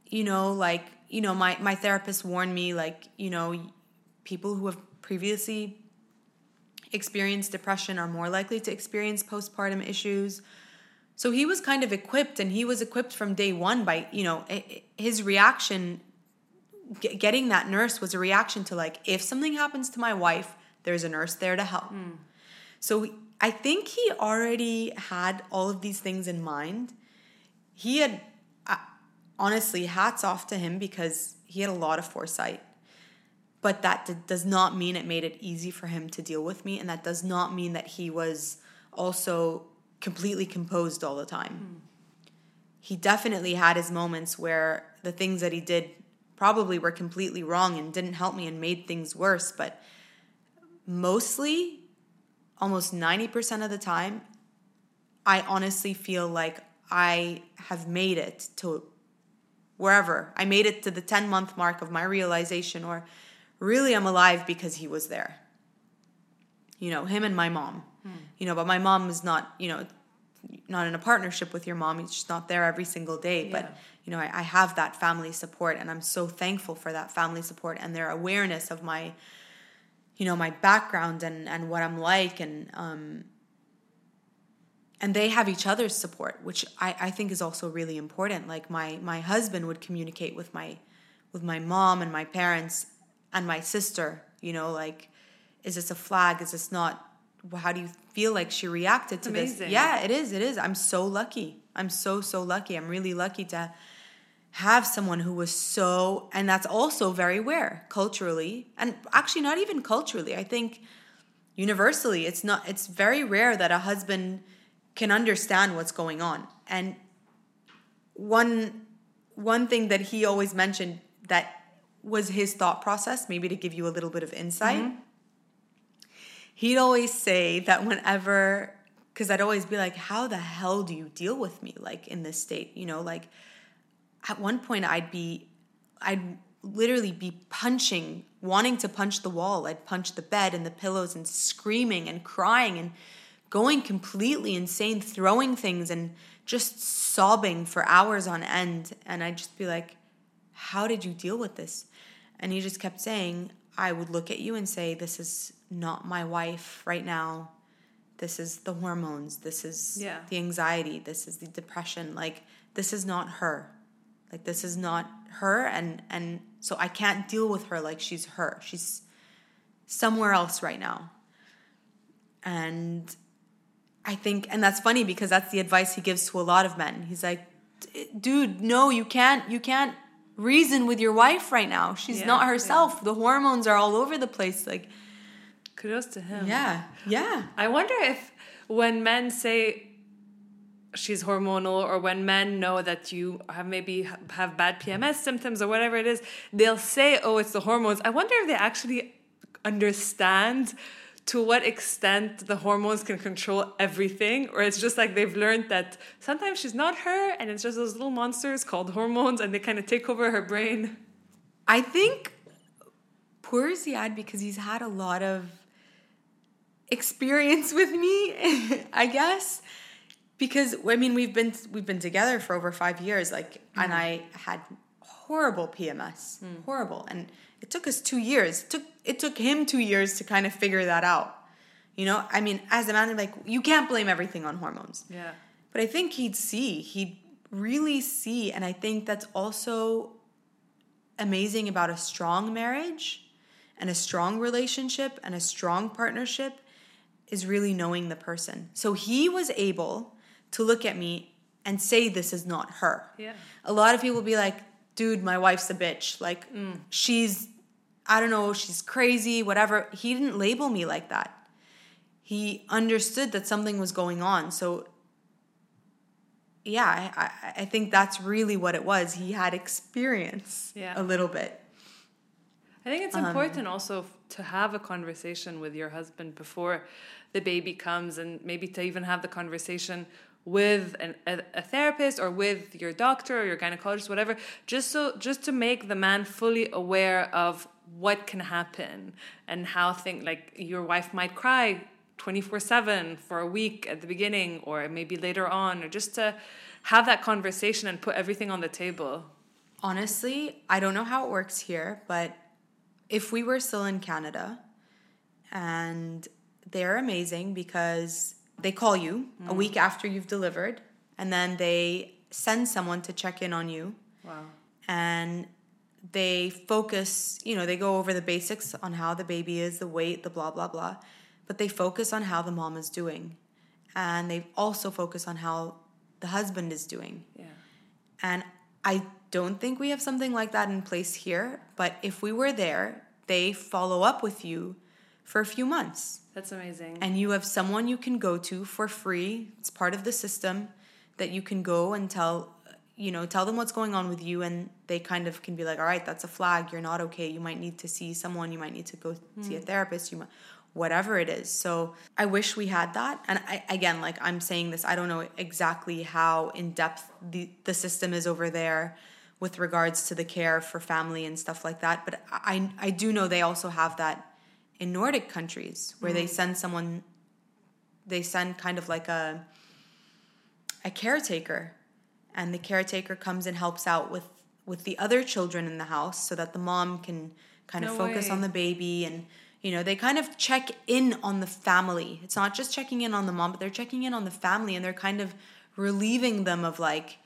you know like you know my my therapist warned me like you know people who have previously experienced depression are more likely to experience postpartum issues. So he was kind of equipped, and he was equipped from day one by, you know, his reaction, getting that nurse was a reaction to like, if something happens to my wife, there's a nurse there to help. Mm. So I think he already had all of these things in mind. He had, uh, honestly, hats off to him because he had a lot of foresight but that d- does not mean it made it easy for him to deal with me and that does not mean that he was also completely composed all the time mm. he definitely had his moments where the things that he did probably were completely wrong and didn't help me and made things worse but mostly almost 90% of the time i honestly feel like i have made it to wherever i made it to the 10 month mark of my realization or really I'm alive because he was there. You know, him and my mom. You know, but my mom is not, you know, not in a partnership with your mom. She's not there every single day. Yeah. But, you know, I, I have that family support and I'm so thankful for that family support and their awareness of my, you know, my background and, and what I'm like and um and they have each other's support, which I, I think is also really important. Like my my husband would communicate with my with my mom and my parents and my sister, you know, like, is this a flag? Is this not? How do you feel like she reacted to Amazing. this? Yeah, it is. It is. I'm so lucky. I'm so, so lucky. I'm really lucky to have someone who was so, and that's also very rare culturally, and actually not even culturally. I think universally, it's not, it's very rare that a husband can understand what's going on. And one one thing that he always mentioned that was his thought process, maybe to give you a little bit of insight. Mm-hmm. He'd always say that whenever, because I'd always be like, how the hell do you deal with me, like in this state? You know, like at one point I'd be, I'd literally be punching, wanting to punch the wall. I'd punch the bed and the pillows and screaming and crying and going completely insane, throwing things and just sobbing for hours on end. And I'd just be like, how did you deal with this? And he just kept saying, I would look at you and say, This is not my wife right now. This is the hormones. This is yeah. the anxiety. This is the depression. Like, this is not her. Like, this is not her. And, and so I can't deal with her like she's her. She's somewhere else right now. And I think, and that's funny because that's the advice he gives to a lot of men. He's like, dude, no, you can't, you can't reason with your wife right now. She's yeah, not herself. Yeah. The hormones are all over the place. Like, kudos to him. Yeah, yeah. I wonder if when men say she's hormonal or when men know that you have maybe have bad PMS symptoms or whatever it is, they'll say, "Oh, it's the hormones." I wonder if they actually understand to what extent the hormones can control everything, or it's just like they've learned that sometimes she's not her and it's just those little monsters called hormones and they kind of take over her brain. I think poor Ziad because he's had a lot of experience with me, I guess. Because I mean we've been we've been together for over five years, like mm-hmm. and I had horrible PMS. Mm. Horrible. And took us two years. It took it took him two years to kind of figure that out. You know, I mean, as a man, like you can't blame everything on hormones. Yeah. But I think he'd see, he'd really see, and I think that's also amazing about a strong marriage and a strong relationship and a strong partnership is really knowing the person. So he was able to look at me and say this is not her. Yeah. A lot of people be like, dude, my wife's a bitch. Like mm. she's I don't know, she's crazy, whatever. He didn't label me like that. He understood that something was going on. So, yeah, I, I think that's really what it was. He had experience yeah. a little bit. I think it's um, important um, also to have a conversation with your husband before the baby comes and maybe to even have the conversation with an, a, a, therapist or with your doctor or your gynecologist whatever just so just to make the man fully aware of what can happen and how things like your wife might cry 24 7 for a week at the beginning or maybe later on or just to have that conversation and put everything on the table honestly i don't know how it works here but if we were still in canada and they're amazing because they call you mm. a week after you've delivered and then they send someone to check in on you wow and they focus, you know, they go over the basics on how the baby is, the weight, the blah, blah, blah, but they focus on how the mom is doing. And they also focus on how the husband is doing. Yeah. And I don't think we have something like that in place here, but if we were there, they follow up with you for a few months. That's amazing. And you have someone you can go to for free. It's part of the system that you can go and tell you know, tell them what's going on with you, and they kind of can be like, all right, that's a flag. You're not okay. You might need to see someone. You might need to go mm. see a hmm. therapist. You might, whatever it is. So I wish we had that. And I, again, like I'm saying this, I don't know exactly how in depth the, the system is over there with regards to the care for family and stuff like that. But I, I do know they also have that in Nordic countries where mm. they hmm. send someone, they send kind of like a, a caretaker and the caretaker comes and helps out with with the other children in the house so that the mom can kind no of focus way. on the baby and you know they kind of check in on the family it's not just checking in on the mom but they're checking in on the family and they're kind of relieving them of like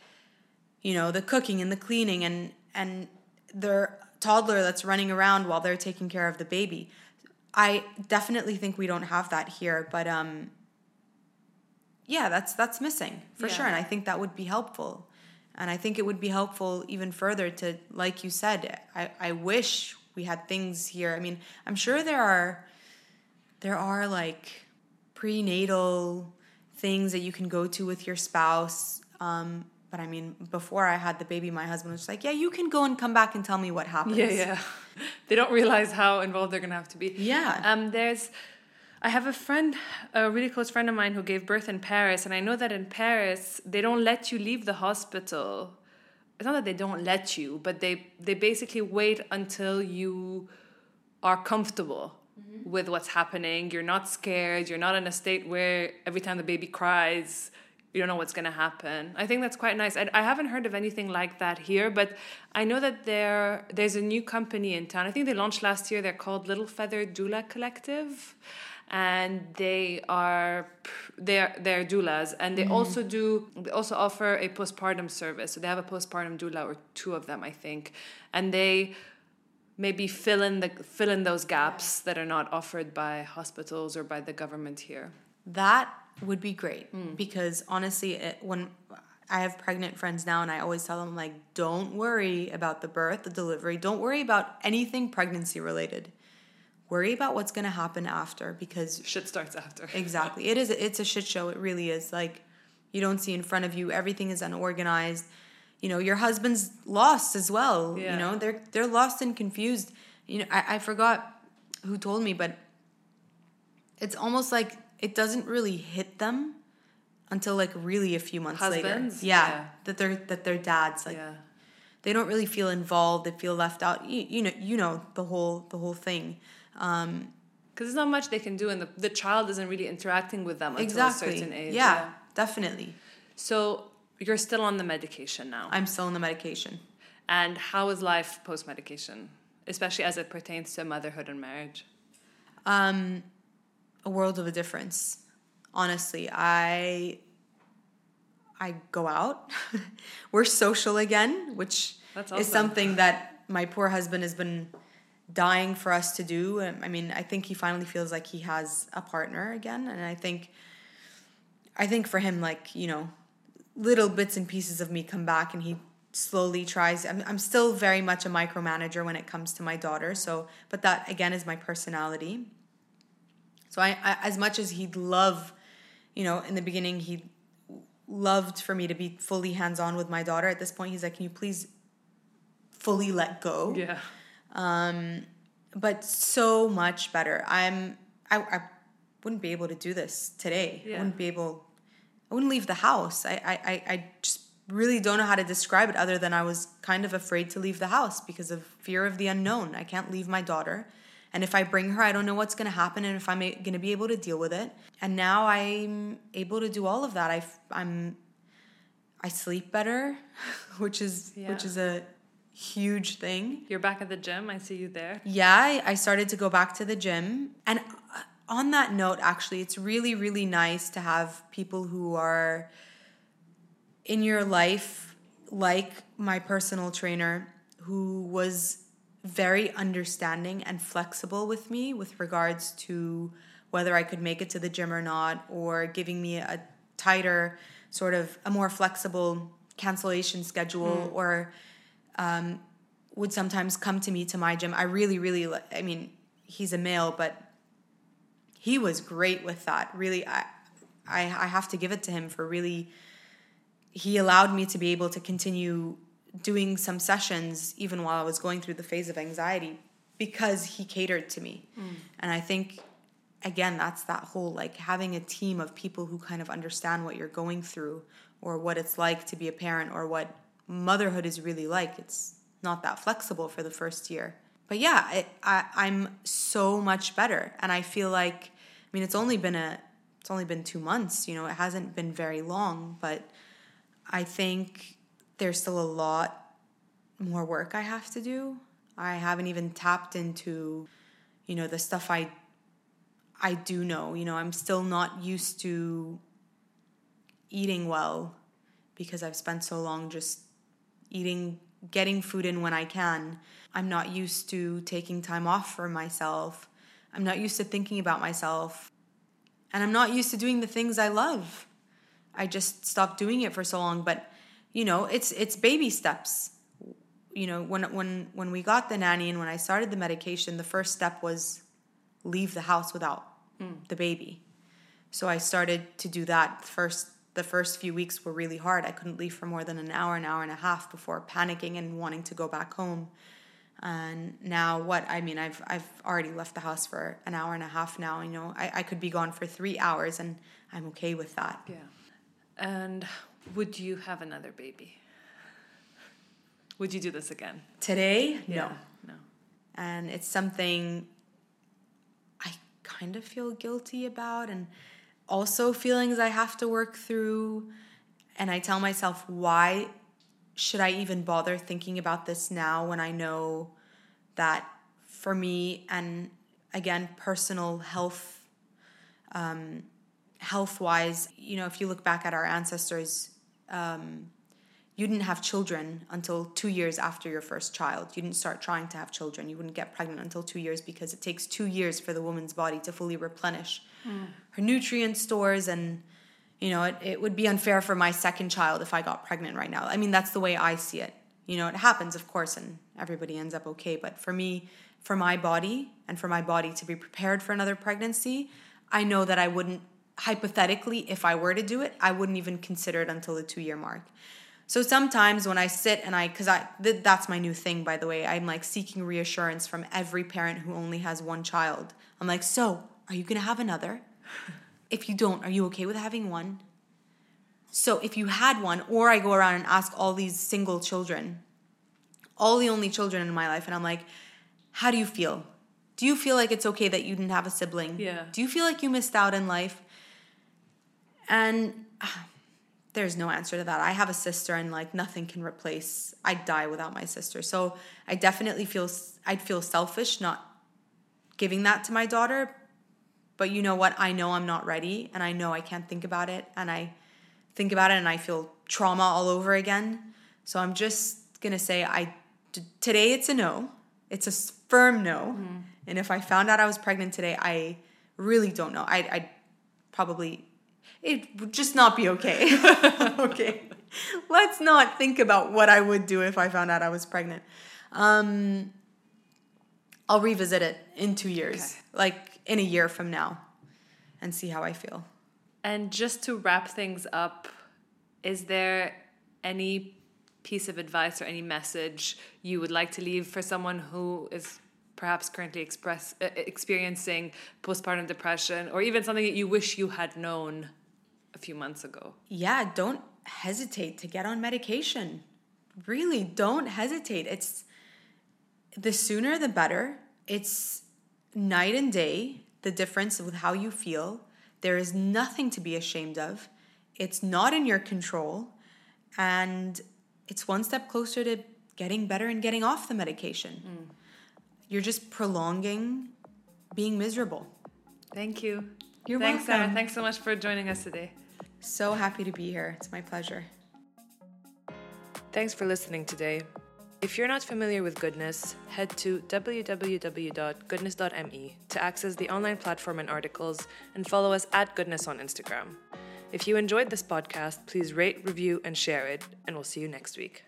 you know the cooking and the cleaning and and their toddler that's running around while they're taking care of the baby i definitely think we don't have that here but um yeah, that's that's missing for yeah. sure, and I think that would be helpful. And I think it would be helpful even further to, like you said, I, I wish we had things here. I mean, I'm sure there are there are like prenatal things that you can go to with your spouse. Um, but I mean, before I had the baby, my husband was like, "Yeah, you can go and come back and tell me what happens." Yeah, yeah. They don't realize how involved they're gonna have to be. Yeah. Um, there's, I have a friend, a really close friend of mine who gave birth in Paris, and I know that in Paris they don't let you leave the hospital. It's not that they don't let you, but they they basically wait until you are comfortable mm-hmm. with what's happening. You're not scared. You're not in a state where every time the baby cries, you don't know what's going to happen. I think that's quite nice. I, I haven't heard of anything like that here, but I know that there there's a new company in town. I think they launched last year. They're called Little Feather Doula Collective, and they are they're they're doulas, and they mm-hmm. also do they also offer a postpartum service. So they have a postpartum doula or two of them, I think, and they maybe fill in the fill in those gaps that are not offered by hospitals or by the government here. That would be great mm. because honestly, it, when I have pregnant friends now, and I always tell them like, don't worry about the birth, the delivery. Don't worry about anything pregnancy related. Worry about what's going to happen after because Shit starts after. exactly it is it's a shit show. It really is. Like you don't see in front of you. Everything is unorganized. You know, your husband's lost as well. Yeah. You know, they're they're lost and confused. You know, I, I forgot who told me, but it's almost like it doesn't really hit them until like really a few months Husbands? later. Yeah, Yeah. that they're that their dads like yeah. they don't really feel involved. They feel left out. You, you know, you know the whole the whole thing. Um, Because there's not much they can do, and the, the child isn't really interacting with them until exactly. a certain age. Yeah, definitely. So you're still on the medication now. I'm still on the medication. And how is life post medication, especially as it pertains to motherhood and marriage? Um, a world of a difference. Honestly, I I go out. We're social again, which That's is something that my poor husband has been dying for us to do. I mean, I think he finally feels like he has a partner again, and I think I think for him, like you know, little bits and pieces of me come back, and he slowly tries. I'm I'm still very much a micromanager when it comes to my daughter. So, but that again is my personality. So I, I as much as he'd love, you know, in the beginning he loved for me to be fully hands on with my daughter. At this point, he's like, "Can you please fully let go?" Yeah. Um, but so much better. I'm I, I wouldn't be able to do this today. I Yeah. wouldn't be able I wouldn't leave the house. I, I, I, I just really don't know how to describe it other than I was kind of afraid to leave the house because of fear of the unknown. I can't leave my daughter. And if I bring her, I don't know what's going to happen and if I'm going to be able to deal with it. And now I'm able to do all of that. I, I'm, I sleep better, which is, which is a huge thing. You're back at the gym. I see you there. Yeah, I, started to go back to the gym. And uh, on that note, actually, it's really, really nice to have people who are in your life, like my personal trainer, who was very understanding and flexible with me with regards to whether I could make it to the gym or not, or giving me a tighter, sort of a more flexible cancellation schedule, or um, would sometimes come to me to my gym. I really, really, I mean, he's a male, but he was great with that. Really, I, I, I have to give it to him for really. He allowed me to be able to continue doing some sessions even while I was going through the phase of anxiety because he catered to me. And I think again that's that whole like having a team of people who kind of understand what you're going through or what it's like to be a parent or what motherhood is really like. It's not that flexible for the first year. But yeah, it, I, I'm so much better, and I feel like I mean it's only been a it's only been two months. You know, it hasn't been very long, but I think there's still a lot more work I have to do. I haven't even tapped into, you know, the stuff I I do know. You know, I'm still not used to eating well because I've spent so long just eating getting food in when I can. I'm not used to taking time off for myself. I'm not used to thinking about myself. And I'm not used to doing the things I love. I just stopped doing it for so long, but you know, it's it's baby steps. You know, when when when we got the nanny and when I started the medication, the first step was leave the house without hmm. the baby. So I started to do that first the first few weeks were really hard. I couldn't leave for more than an hour, an hour and a half before panicking and wanting to go back home. And now what? I mean, I've I've already left the house for an hour and a half now. You know, I, I could be gone for three hours and I'm okay with that. Yeah. And would you have another baby? Would you do this again? Today, no. Yeah. No. and it's something I kind of feel guilty about and also feelings I have to work through and I tell myself why should I even bother thinking about this now when I know that for me and again personal health um, health wise you know if you look back at our ancestors um, you didn't have children until two years after your first child. You didn't start trying to have children. You wouldn't get pregnant until two years because it takes two years for the woman's body to fully replenish hmm. her nutrient stores. And, you know, it, it would be unfair for my second child if I got pregnant right now. I mean, that's the way I see it. You know, it happens, of course, and everybody ends up okay. But for me, for my body and for my body to be prepared for another pregnancy, I know that I wouldn't, hypothetically, if I were to do it, I wouldn't even consider it until the two year mark. So sometimes when I sit and I, because I, th- that's my new thing, by the way, I'm like seeking reassurance from every parent who only has one child. I'm like, so are you going to have another? If you don't, are you okay with having one? So if you had one, or I go around and ask all these single children, all the only children in my life, and I'm like, how do you feel? Do you feel like it's okay that you didn't have a sibling? Yeah. Do you feel like you missed out in life? And there's no answer to that. I have a sister, and like nothing can replace. I'd die without my sister. So I definitely feel I'd feel selfish not giving that to my daughter. But you know what? I know I'm not ready, and I know I can't think about it, and I think about it, and I feel trauma all over again. So I'm just gonna say I t- today it's a no. It's a firm no. Mm-hmm. And if I found out I was pregnant today, I really don't know. I'd, I'd probably it would just not be okay. okay. Let's not think about what I would do if I found out I was pregnant. Um, I'll revisit it in two years, like in a year from now, and see how I feel. And just to wrap things up, is there any piece of advice or any message you would like to leave for someone who is perhaps currently express, uh, experiencing postpartum depression or even something that you wish you had known a few months ago? Yeah, don't hesitate to get on medication. Really, don't hesitate. It's the sooner the better. It's night and day, the difference with how you feel. There is nothing to be ashamed of. It's not in your control. And it's one step closer to getting better and getting off the medication. Mm. You're just prolonging being miserable. Thank you. You're Thanks, Sarah. welcome. Thanks so much for joining us today. So happy to be here. It's my pleasure. Thanks for listening today. If you're not familiar with Goodness, head to www.goodness.me to access the online platform and articles and follow us at Goodness on Instagram. If you enjoyed this podcast, please rate, review, and share it, and we'll see you next week.